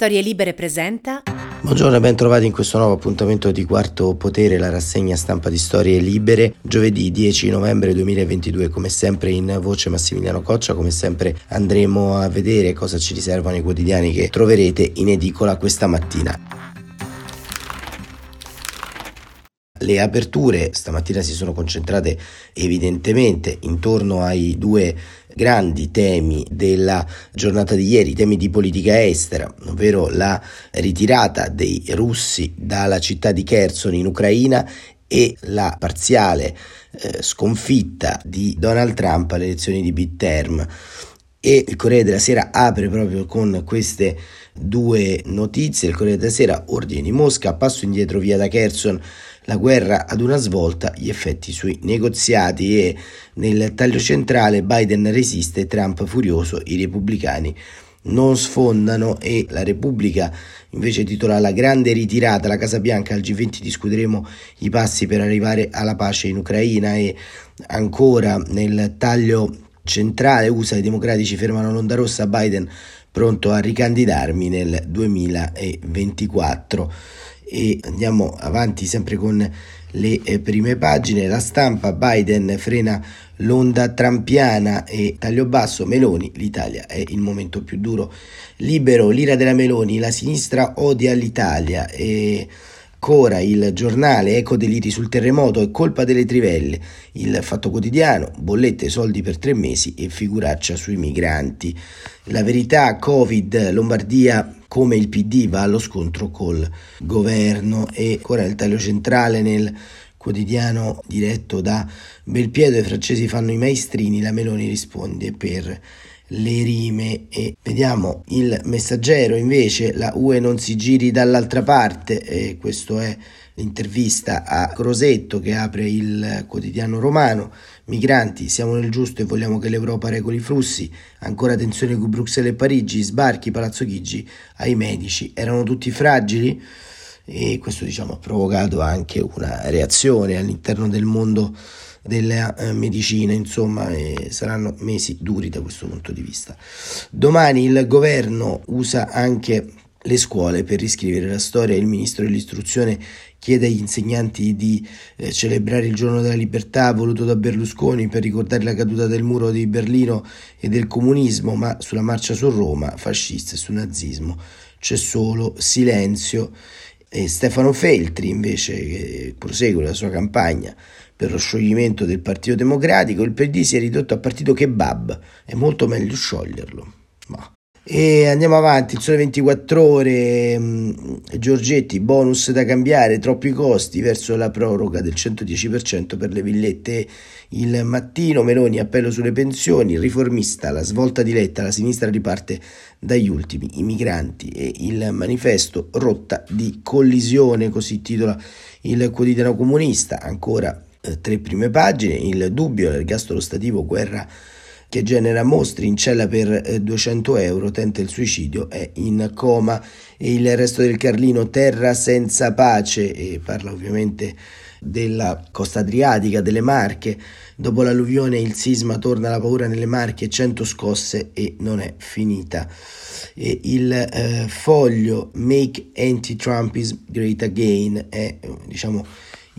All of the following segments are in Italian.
Storie Libere presenta. Buongiorno e ben trovati in questo nuovo appuntamento di Quarto Potere, la rassegna stampa di Storie Libere, giovedì 10 novembre 2022, come sempre in voce Massimiliano Coccia, come sempre andremo a vedere cosa ci riservano i quotidiani che troverete in edicola questa mattina. Le aperture stamattina si sono concentrate evidentemente intorno ai due grandi temi della giornata di ieri, temi di politica estera, ovvero la ritirata dei russi dalla città di Kherson in Ucraina e la parziale eh, sconfitta di Donald Trump alle elezioni di midterm. E il Corriere della Sera apre proprio con queste due notizie. Il Corriere della Sera ordine di Mosca, passo indietro via da Kherson la guerra ad una svolta, gli effetti sui negoziati e nel taglio centrale Biden resiste, Trump furioso, i repubblicani non sfondano e la Repubblica invece titola La grande ritirata, la Casa Bianca al G20 discuteremo i passi per arrivare alla pace in Ucraina e ancora nel taglio centrale USA i democratici fermano l'onda rossa Biden pronto a ricandidarmi nel 2024 e andiamo avanti sempre con le eh, prime pagine. La stampa Biden frena l'onda trampiana e taglio basso Meloni, l'Italia è il momento più duro. Libero, l'ira della Meloni, la sinistra odia l'Italia e Cora, il giornale, eco deliri sul terremoto, è colpa delle trivelle, il fatto quotidiano, bollette, soldi per tre mesi e figuraccia sui migranti. La verità, Covid, Lombardia, come il PD va allo scontro col governo. E ancora il taglio centrale nel quotidiano diretto da Belpietro, i francesi fanno i maestrini, la Meloni risponde per le rime e vediamo il messaggero. Invece la UE non si giri dall'altra parte e questo è l'intervista a Crosetto che apre il quotidiano romano. Migranti siamo nel giusto e vogliamo che l'Europa regoli i flussi. Ancora tensione con Bruxelles e Parigi sbarchi Palazzo Chigi. Ai medici erano tutti fragili? E questo diciamo ha provocato anche una reazione all'interno del mondo della eh, medicina, insomma eh, saranno mesi duri da questo punto di vista. Domani il governo usa anche le scuole per riscrivere la storia, il ministro dell'istruzione chiede agli insegnanti di eh, celebrare il giorno della libertà voluto da Berlusconi per ricordare la caduta del muro di Berlino e del comunismo, ma sulla marcia su Roma, fascista e sul nazismo c'è solo silenzio. E Stefano Feltri invece che prosegue la sua campagna per lo scioglimento del Partito Democratico, il PD si è ridotto a partito kebab, è molto meglio scioglierlo. Ma. E andiamo avanti, il sole 24 ore, mh, mm, Giorgetti, bonus da cambiare, troppi costi verso la proroga del 110% per le villette. Il mattino, Meloni, appello sulle pensioni, riformista, la svolta di Letta, la sinistra riparte dagli ultimi, i migranti e il manifesto rotta di collisione, così titola il quotidiano comunista, ancora tre prime pagine, il dubbio l'ergastolo stativo, guerra che genera mostri in cella per 200 eh, euro, tenta il suicidio, è in coma e il resto del Carlino terra senza pace e parla ovviamente della costa adriatica, delle Marche. Dopo l'alluvione il sisma torna la paura nelle Marche, 100 scosse e non è finita. E il eh, foglio Make Anti-Trumpism Great Again è diciamo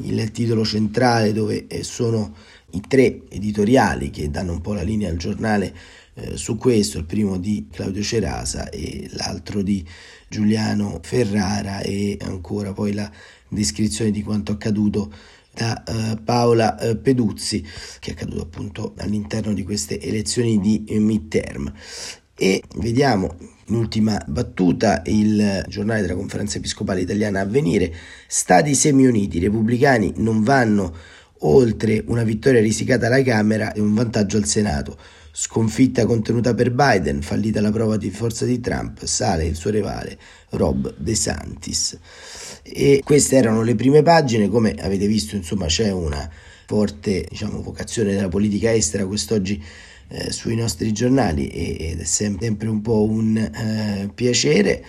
il titolo centrale dove eh, sono i tre editoriali che danno un po' la linea al giornale eh, su questo, il primo di Claudio Cerasa e l'altro di Giuliano Ferrara e ancora poi la descrizione di quanto accaduto da uh, Paola uh, Peduzzi che è accaduto appunto all'interno di queste elezioni di midterm e vediamo in ultima battuta il giornale della conferenza episcopale italiana a venire, stati semi-uniti, i repubblicani non vanno oltre una vittoria risicata alla Camera e un vantaggio al Senato. Sconfitta contenuta per Biden, fallita la prova di forza di Trump, sale il suo rivale Rob De Santis. E queste erano le prime pagine, come avete visto, insomma, c'è una forte diciamo, vocazione della politica estera quest'oggi eh, sui nostri giornali ed è sempre un po' un eh, piacere.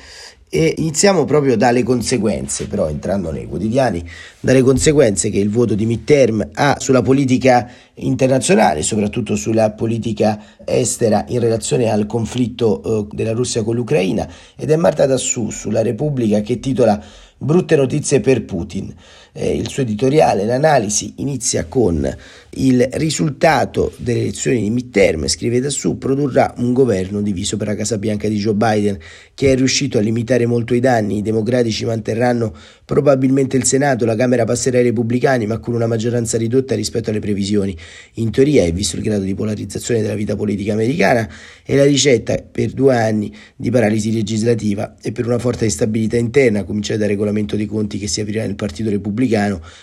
E iniziamo proprio dalle conseguenze, però entrando nei quotidiani, dalle conseguenze che il voto di midterm ha sulla politica internazionale, soprattutto sulla politica estera in relazione al conflitto eh, della Russia con l'Ucraina ed è Marta Dassù sulla Repubblica che titola Brutte notizie per Putin. Eh, il suo editoriale, l'analisi, inizia con il risultato delle elezioni di midterm, scrive da su, produrrà un governo diviso per la Casa Bianca di Joe Biden che è riuscito a limitare molto i danni. I democratici manterranno probabilmente il Senato, la Camera passerà ai repubblicani ma con una maggioranza ridotta rispetto alle previsioni. In teoria, e visto il grado di polarizzazione della vita politica americana, è la ricetta per due anni di paralisi legislativa e per una forte instabilità interna, cominciare dal regolamento dei conti che si aprirà nel Partito Repubblicano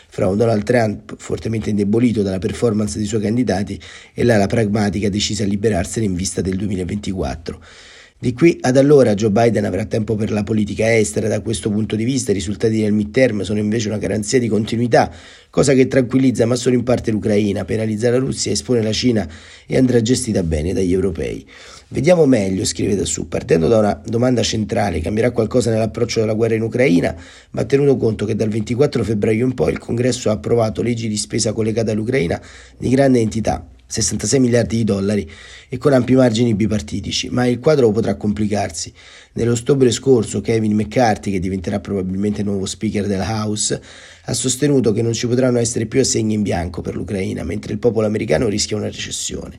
fra un Donald Trump fortemente indebolito dalla performance dei suoi candidati e l'ala pragmatica decisa a liberarsene in vista del 2024. Di qui ad allora Joe Biden avrà tempo per la politica estera, da questo punto di vista i risultati del midterm sono invece una garanzia di continuità, cosa che tranquillizza ma solo in parte l'Ucraina, penalizza la Russia, espone la Cina e andrà gestita bene dagli europei. Vediamo meglio, scrive da su, partendo da una domanda centrale, cambierà qualcosa nell'approccio della guerra in Ucraina? Va tenuto conto che dal 24 febbraio in poi il Congresso ha approvato leggi di spesa collegate all'Ucraina di grande entità 66 miliardi di dollari e con ampi margini bipartitici, ma il quadro potrà complicarsi. Nell'ottobre scorso Kevin McCarthy, che diventerà probabilmente nuovo speaker della House, ha sostenuto che non ci potranno essere più assegni in bianco per l'Ucraina, mentre il popolo americano rischia una recessione.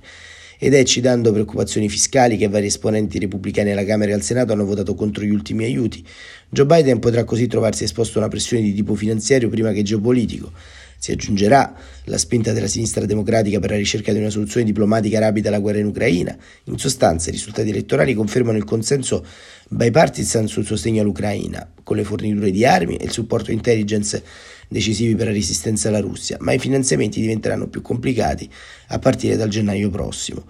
Ed è citando preoccupazioni fiscali che vari esponenti repubblicani alla Camera e al Senato hanno votato contro gli ultimi aiuti. Joe Biden potrà così trovarsi esposto a una pressione di tipo finanziario prima che geopolitico. Si aggiungerà la spinta della sinistra democratica per la ricerca di una soluzione diplomatica rapida alla guerra in Ucraina. In sostanza, i risultati elettorali confermano il consenso bipartisan sul sostegno all'Ucraina, con le forniture di armi e il supporto intelligence decisivi per la resistenza alla Russia, ma i finanziamenti diventeranno più complicati a partire dal gennaio prossimo.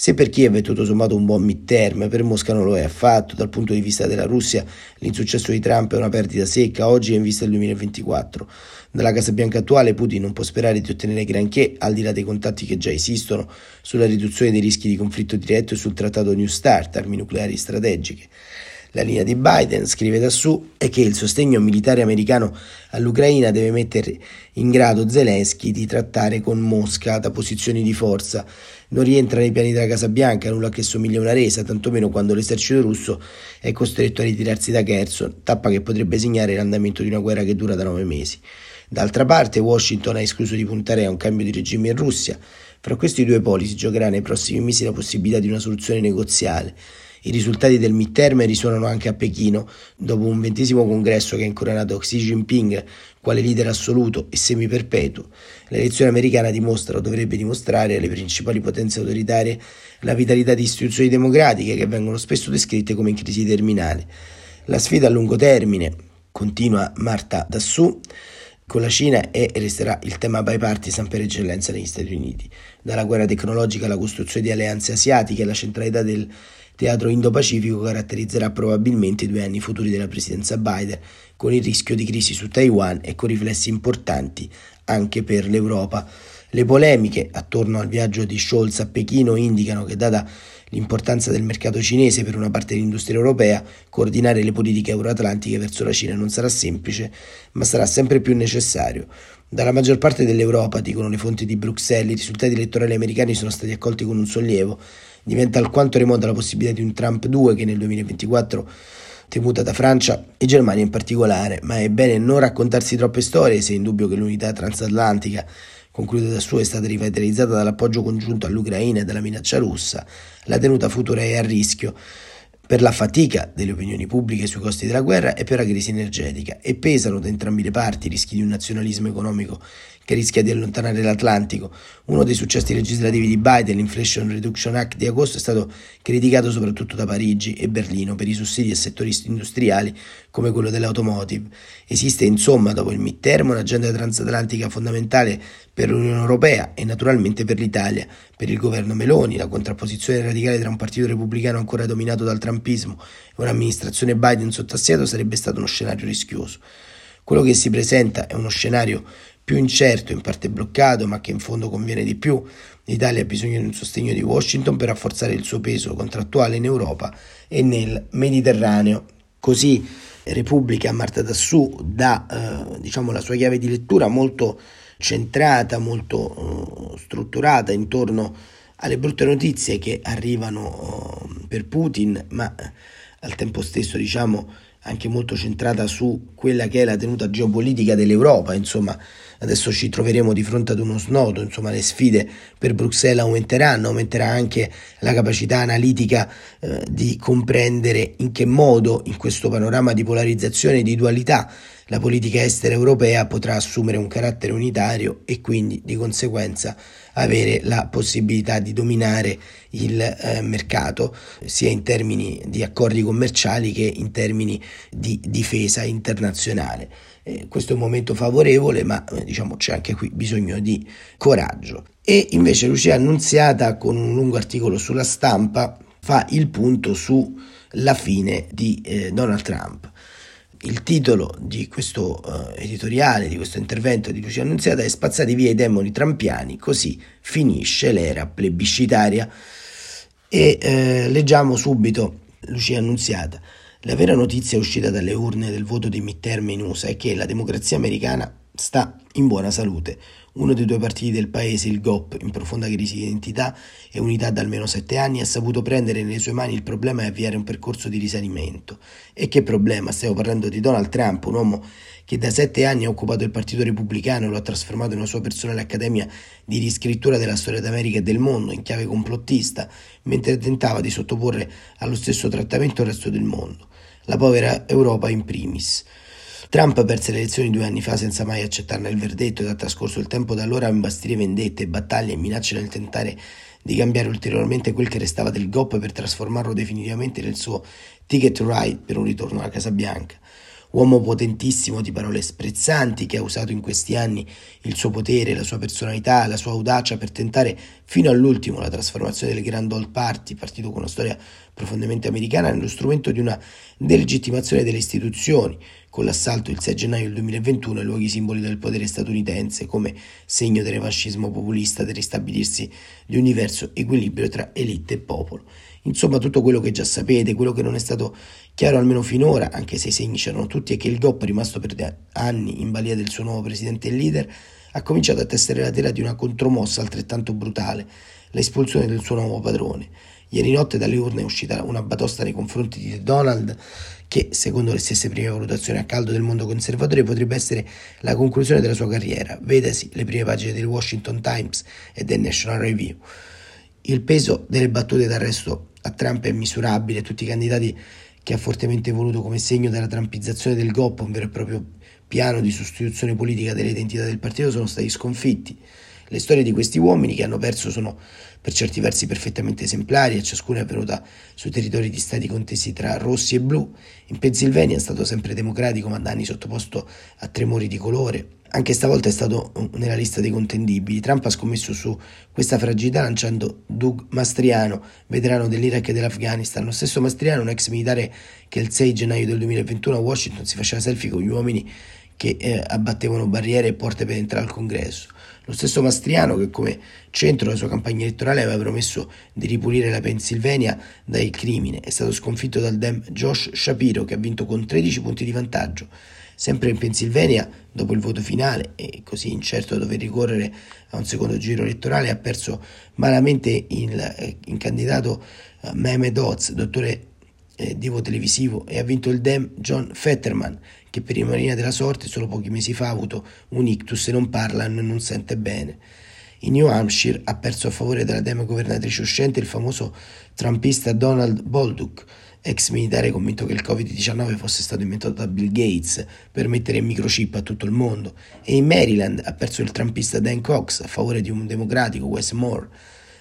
Se per Kiev è tutto sommato un buon midterm, per Mosca non lo è affatto. Dal punto di vista della Russia, l'insuccesso di Trump è una perdita secca oggi e in vista del 2024. Dalla Casa Bianca attuale Putin non può sperare di ottenere granché, al di là dei contatti che già esistono, sulla riduzione dei rischi di conflitto diretto e sul trattato New START, armi nucleari strategiche. La linea di Biden, scrive da su, è che il sostegno militare americano all'Ucraina deve mettere in grado Zelensky di trattare con Mosca da posizioni di forza. Non rientra nei piani della Casa Bianca nulla che somiglia a una resa, tantomeno quando l'esercito russo è costretto a ritirarsi da Kherson, tappa che potrebbe segnare l'andamento di una guerra che dura da nove mesi. D'altra parte, Washington ha escluso di puntare a un cambio di regime in Russia. Fra questi due poli si giocherà nei prossimi mesi la possibilità di una soluzione negoziale. I risultati del midterm risuonano anche a Pechino, dopo un ventesimo congresso che ha incoronato Xi Jinping quale leader assoluto e semiperpetuo. L'elezione americana dimostra o dovrebbe dimostrare alle principali potenze autoritarie la vitalità di istituzioni democratiche che vengono spesso descritte come in crisi terminale. La sfida a lungo termine, continua Marta Dassù, con la Cina è e resterà il tema bipartisan per eccellenza negli Stati Uniti. Dalla guerra tecnologica alla costruzione di alleanze asiatiche, la centralità del teatro Indo-Pacifico caratterizzerà probabilmente i due anni futuri della presidenza Biden, con il rischio di crisi su Taiwan e con riflessi importanti anche per l'Europa. Le polemiche attorno al viaggio di Scholz a Pechino indicano che, data l'importanza del mercato cinese per una parte dell'industria europea, coordinare le politiche euroatlantiche verso la Cina non sarà semplice, ma sarà sempre più necessario. Dalla maggior parte dell'Europa, dicono le fonti di Bruxelles, i risultati elettorali americani sono stati accolti con un sollievo. Diventa alquanto remota la possibilità di un Trump 2 che nel 2024 temuta da Francia e Germania in particolare, ma è bene non raccontarsi troppe storie se è indubbio che l'unità transatlantica conclude da su è stata rivitalizzata dall'appoggio congiunto all'Ucraina e dalla minaccia russa, la tenuta futura è a rischio per la fatica delle opinioni pubbliche sui costi della guerra e per la crisi energetica e pesano da entrambi le parti i rischi di un nazionalismo economico che rischia di allontanare l'Atlantico. Uno dei successi legislativi di Biden, l'Inflation Reduction Act di agosto, è stato criticato soprattutto da Parigi e Berlino per i sussidi a settori industriali come quello dell'automotive. Esiste insomma, dopo il midterm, un'agenda transatlantica fondamentale per l'Unione Europea e naturalmente per l'Italia, per il governo Meloni, la contrapposizione radicale tra un partito repubblicano ancora dominato dal trumpismo e un'amministrazione Biden sotto assedio sarebbe stato uno scenario rischioso. Quello che si presenta è uno scenario più incerto, in parte bloccato, ma che in fondo conviene di più. L'Italia ha bisogno di un sostegno di Washington per rafforzare il suo peso contrattuale in Europa e nel Mediterraneo. Così Repubblica Marta Dassù dà eh, diciamo, la sua chiave di lettura molto centrata, molto uh, strutturata intorno alle brutte notizie che arrivano uh, per Putin, ma al tempo stesso diciamo anche molto centrata su quella che è la tenuta geopolitica dell'Europa, insomma adesso ci troveremo di fronte ad uno snodo, insomma le sfide per Bruxelles aumenteranno, aumenterà anche la capacità analitica eh, di comprendere in che modo in questo panorama di polarizzazione e di dualità la politica estera europea potrà assumere un carattere unitario e quindi di conseguenza avere la possibilità di dominare il eh, mercato sia in termini di accordi commerciali che in termini di difesa internazionale. Eh, questo è un momento favorevole, ma eh, diciamo c'è anche qui bisogno di coraggio. E invece Lucia Annunziata con un lungo articolo sulla stampa fa il punto sulla fine di eh, Donald Trump il titolo di questo uh, editoriale, di questo intervento di Lucia Annunziata è Spazzati via i demoni trampiani, così finisce l'era plebiscitaria. E eh, leggiamo subito Lucia Annunziata. La vera notizia uscita dalle urne del voto di midterm in USA è che la democrazia americana sta in buona salute. Uno dei due partiti del paese, il GOP, in profonda crisi di identità e unità da almeno sette anni, ha saputo prendere nelle sue mani il problema e avviare un percorso di risanimento. E che problema? Stiamo parlando di Donald Trump, un uomo che da sette anni ha occupato il Partito Repubblicano e lo ha trasformato in una sua personale accademia di riscrittura della storia d'America e del mondo in chiave complottista, mentre tentava di sottoporre allo stesso trattamento il resto del mondo, la povera Europa in primis. Trump perse le elezioni due anni fa senza mai accettarne il verdetto ed ha trascorso il tempo da allora a imbastire vendette, battaglie e minacce nel tentare di cambiare ulteriormente quel che restava del GOP per trasformarlo definitivamente nel suo ticket ride per un ritorno alla Casa Bianca uomo potentissimo di parole sprezzanti che ha usato in questi anni il suo potere, la sua personalità, la sua audacia per tentare fino all'ultimo la trasformazione del Grand Old Party, partito con una storia profondamente americana, nello strumento di una delegittimazione delle istituzioni, con l'assalto il 6 gennaio del 2021 ai luoghi simboli del potere statunitense come segno del revanscismo populista del ristabilirsi di un diverso equilibrio tra elite e popolo. Insomma, tutto quello che già sapete, quello che non è stato chiaro almeno finora, anche se i segni c'erano tutti, è che il GOP, rimasto per anni in balia del suo nuovo presidente e leader, ha cominciato a tessere la tela di una contromossa altrettanto brutale, l'espulsione del suo nuovo padrone. Ieri notte dalle urne è uscita una batosta nei confronti di Donald che, secondo le stesse prime valutazioni a caldo del mondo conservatore, potrebbe essere la conclusione della sua carriera. Vedasi le prime pagine del Washington Times e del National Review. Il peso delle battute d'arresto a Trump è misurabile, tutti i candidati che ha fortemente voluto come segno della trampizzazione del GOP, un vero e proprio piano di sostituzione politica dell'identità del partito, sono stati sconfitti. Le storie di questi uomini che hanno perso sono per certi versi perfettamente esemplari e ciascuna è avvenuta sui territori di stati contesi tra rossi e blu. In Pennsylvania è stato sempre democratico ma da anni sottoposto a tremori di colore. Anche stavolta è stato nella lista dei contendibili. Trump ha scommesso su questa fragilità lanciando Doug Mastriano, veterano dell'Iraq e dell'Afghanistan. Lo stesso Mastriano, un ex militare che il 6 gennaio del 2021 a Washington si faceva selfie con gli uomini che eh, abbattevano barriere e porte per entrare al congresso. Lo stesso Mastriano, che come centro della sua campagna elettorale aveva promesso di ripulire la Pennsylvania dal crimine, è stato sconfitto dal Dem Josh Shapiro, che ha vinto con 13 punti di vantaggio. Sempre in Pennsylvania, dopo il voto finale e così incerto dover ricorrere a un secondo giro elettorale, ha perso malamente il, eh, il candidato uh, Mehmet Oz, dottore eh, divo televisivo, e ha vinto il Dem John Fetterman, che per ironia della sorte solo pochi mesi fa ha avuto un ictus e non parla e non sente bene. In New Hampshire ha perso a favore della demo governatrice uscente il famoso trumpista Donald Bolduc, ex militare convinto che il Covid-19 fosse stato inventato da Bill Gates per mettere il microchip a tutto il mondo, e in Maryland ha perso il trumpista Dan Cox a favore di un democratico Wes Moore.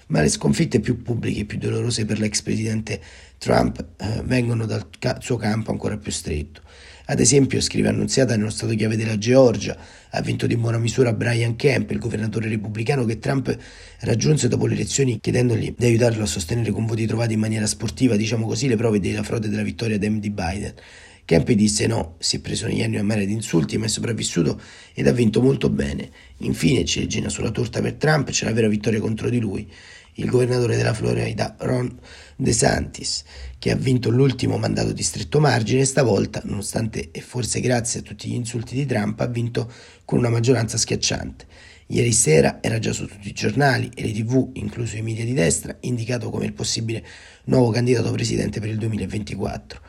Ma le sconfitte più pubbliche e più dolorose per l'ex presidente Trump eh, vengono dal ca- suo campo ancora più stretto. Ad esempio, scrive Annunziata nello stato chiave della Georgia, ha vinto di buona misura Brian Kemp, il governatore repubblicano che Trump raggiunse dopo le elezioni chiedendogli di aiutarlo a sostenere con voti trovati in maniera sportiva, diciamo così, le prove della frode della vittoria di Biden. Kemp disse no, si è preso negli anni a mare di insulti, ma è sopravvissuto ed ha vinto molto bene. Infine, ciliegina sulla torta per Trump, c'è la vera vittoria contro di lui. Il governatore della Florida Ron DeSantis, che ha vinto l'ultimo mandato di stretto margine stavolta, nonostante e forse grazie a tutti gli insulti di Trump, ha vinto con una maggioranza schiacciante. Ieri sera era già su tutti i giornali e le tv, incluso i media di destra, indicato come il possibile nuovo candidato presidente per il 2024.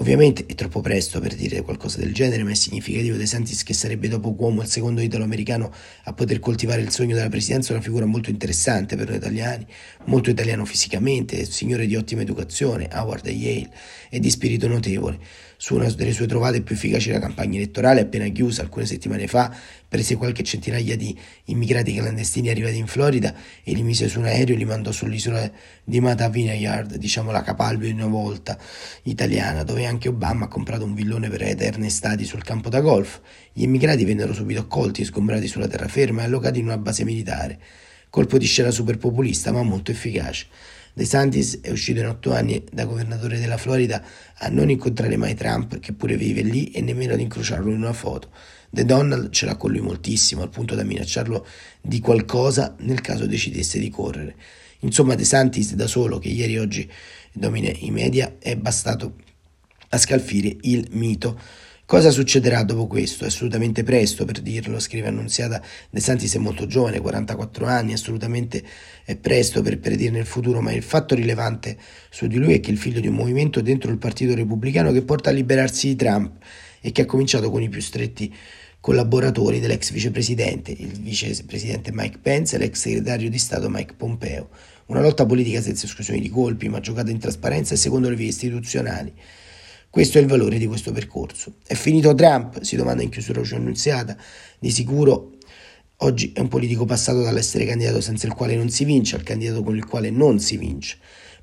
Ovviamente è troppo presto per dire qualcosa del genere, ma è significativo De Santis che sarebbe dopo Cuomo il secondo italo-americano a poter coltivare il sogno della presidenza, una figura molto interessante per noi italiani, molto italiano fisicamente, signore di ottima educazione, Howard e Yale, e di spirito notevole. Su una delle sue trovate più efficaci la campagna elettorale appena chiusa alcune settimane fa, prese qualche centinaia di immigrati clandestini arrivati in Florida e li mise su un aereo e li mandò sull'isola di Mata Vineyard, diciamo la Capalbio di una volta italiana, dove anche Obama ha comprato un villone per eterne estati sul campo da golf. Gli immigrati vennero subito accolti, sgombrati sulla terraferma e allocati in una base militare. Colpo di scena super populista ma molto efficace. De Santis è uscito in otto anni da governatore della Florida a non incontrare mai Trump, che pure vive lì, e nemmeno ad incrociarlo in una foto. The Donald ce l'ha con lui moltissimo, al punto da minacciarlo di qualcosa nel caso decidesse di correre. Insomma, De Santis da solo, che ieri e oggi domina i media, è bastato a scalfire il mito Cosa succederà dopo questo? È assolutamente presto per dirlo, scrive Annunziata De Santis è molto giovane, 44 anni, assolutamente è presto per predirne il futuro, ma il fatto rilevante su di lui è che è il figlio di un movimento dentro il Partito Repubblicano che porta a liberarsi di Trump e che ha cominciato con i più stretti collaboratori dell'ex vicepresidente, il vicepresidente Mike Pence e l'ex segretario di Stato Mike Pompeo. Una lotta politica senza esclusioni di colpi, ma giocata in trasparenza e secondo le vie istituzionali. Questo è il valore di questo percorso. È finito Trump? Si domanda in chiusura Lucio Annunziata. Di sicuro oggi è un politico passato dall'essere candidato senza il quale non si vince al candidato con il quale non si vince.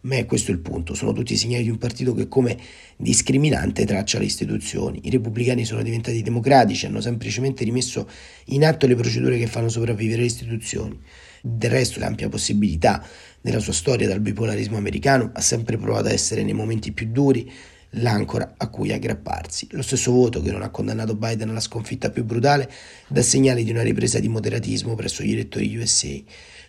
Ma è questo il punto, sono tutti segnali di un partito che come discriminante traccia le istituzioni. I repubblicani sono diventati democratici, hanno semplicemente rimesso in atto le procedure che fanno sopravvivere le istituzioni. Del resto l'ampia possibilità nella sua storia dal bipolarismo americano ha sempre provato a essere nei momenti più duri l'ancora a cui aggrapparsi. Lo stesso voto che non ha condannato Biden alla sconfitta più brutale dà segnali di una ripresa di moderatismo presso gli elettori USA.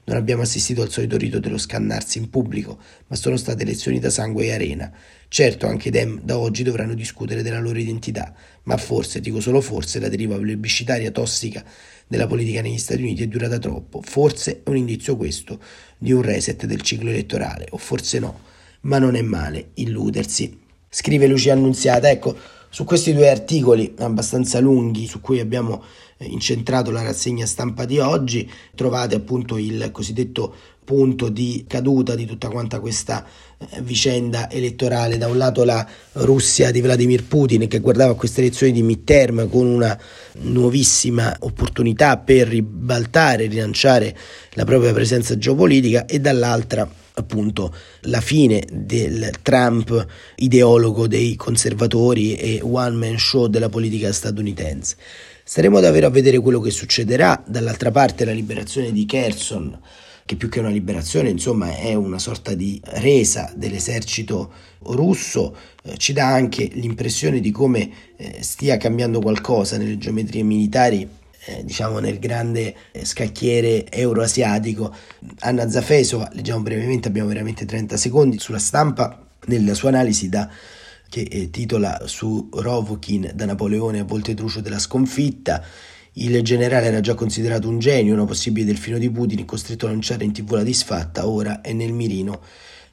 Non abbiamo assistito al solito rito dello scannarsi in pubblico, ma sono state elezioni da sangue e arena. Certo, anche i Dem da oggi dovranno discutere della loro identità, ma forse, dico solo forse, la deriva plebiscitaria tossica della politica negli Stati Uniti è durata troppo. Forse è un indizio questo di un reset del ciclo elettorale, o forse no, ma non è male illudersi scrive Lucia Annunziata. Ecco, su questi due articoli abbastanza lunghi su cui abbiamo eh, incentrato la rassegna stampa di oggi, trovate appunto il cosiddetto punto di caduta di tutta quanta questa eh, vicenda elettorale. Da un lato la Russia di Vladimir Putin che guardava queste elezioni di midterm con una nuovissima opportunità per ribaltare, rilanciare la propria presenza geopolitica e dall'altra appunto la fine del Trump ideologo dei conservatori e one man show della politica statunitense. Staremo davvero a vedere quello che succederà. Dall'altra parte la liberazione di Kherson, che più che una liberazione, insomma, è una sorta di resa dell'esercito russo, eh, ci dà anche l'impressione di come eh, stia cambiando qualcosa nelle geometrie militari eh, diciamo nel grande eh, scacchiere euroasiatico. Anna Zafesova, leggiamo brevemente, abbiamo veramente 30 secondi, sulla stampa nella sua analisi da che eh, titola su Rovokin da Napoleone a volte trucio della sconfitta. Il generale era già considerato un genio, una possibile delfino di Putin, costretto a lanciare in tv la disfatta, ora è nel mirino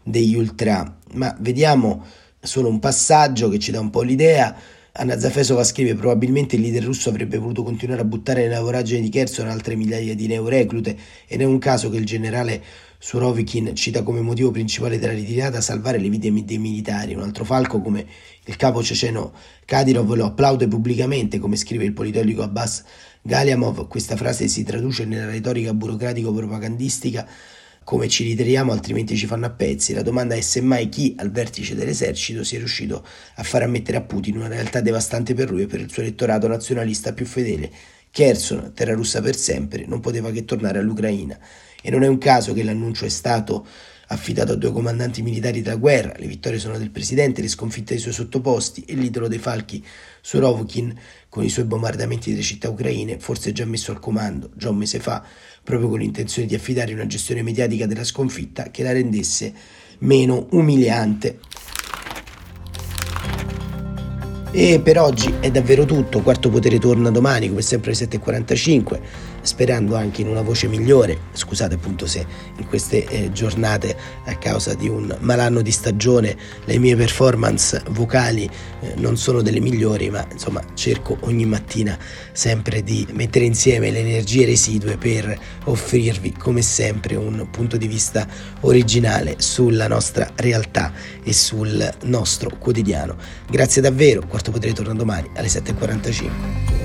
degli ultra. Ma vediamo solo un passaggio che ci dà un po' l'idea. Anna Zafesova scrive probabilmente il leader russo avrebbe voluto continuare a buttare nella voragine di Kherson altre migliaia di neoreclute ed è un caso che il generale Surovikin cita come motivo principale della ritirata salvare le vite dei militari. Un altro falco come il capo ceceno Kadyrov lo applaude pubblicamente, come scrive il politologo Abbas Galiamov. Questa frase si traduce nella retorica burocratico-propagandistica come ci ritiriamo altrimenti ci fanno a pezzi. La domanda è semmai chi al vertice dell'esercito sia riuscito a far ammettere a Putin una realtà devastante per lui e per il suo elettorato nazionalista più fedele. Kherson, terra russa per sempre, non poteva che tornare all'Ucraina. E non è un caso che l'annuncio è stato affidato a due comandanti militari della guerra, le vittorie sono del presidente, le sconfitte dei suoi sottoposti e l'idolo dei falchi Surovikin con i suoi bombardamenti delle città ucraine, forse già messo al comando già un mese fa, proprio con l'intenzione di affidare una gestione mediatica della sconfitta che la rendesse meno umiliante. E per oggi è davvero tutto, Quarto Potere torna domani come sempre alle 7.45 sperando anche in una voce migliore. Scusate appunto se in queste eh, giornate a causa di un malanno di stagione le mie performance vocali eh, non sono delle migliori, ma insomma cerco ogni mattina sempre di mettere insieme le energie residue per offrirvi come sempre un punto di vista originale sulla nostra realtà e sul nostro quotidiano. Grazie davvero, Quarto Potere torna domani alle 7.45.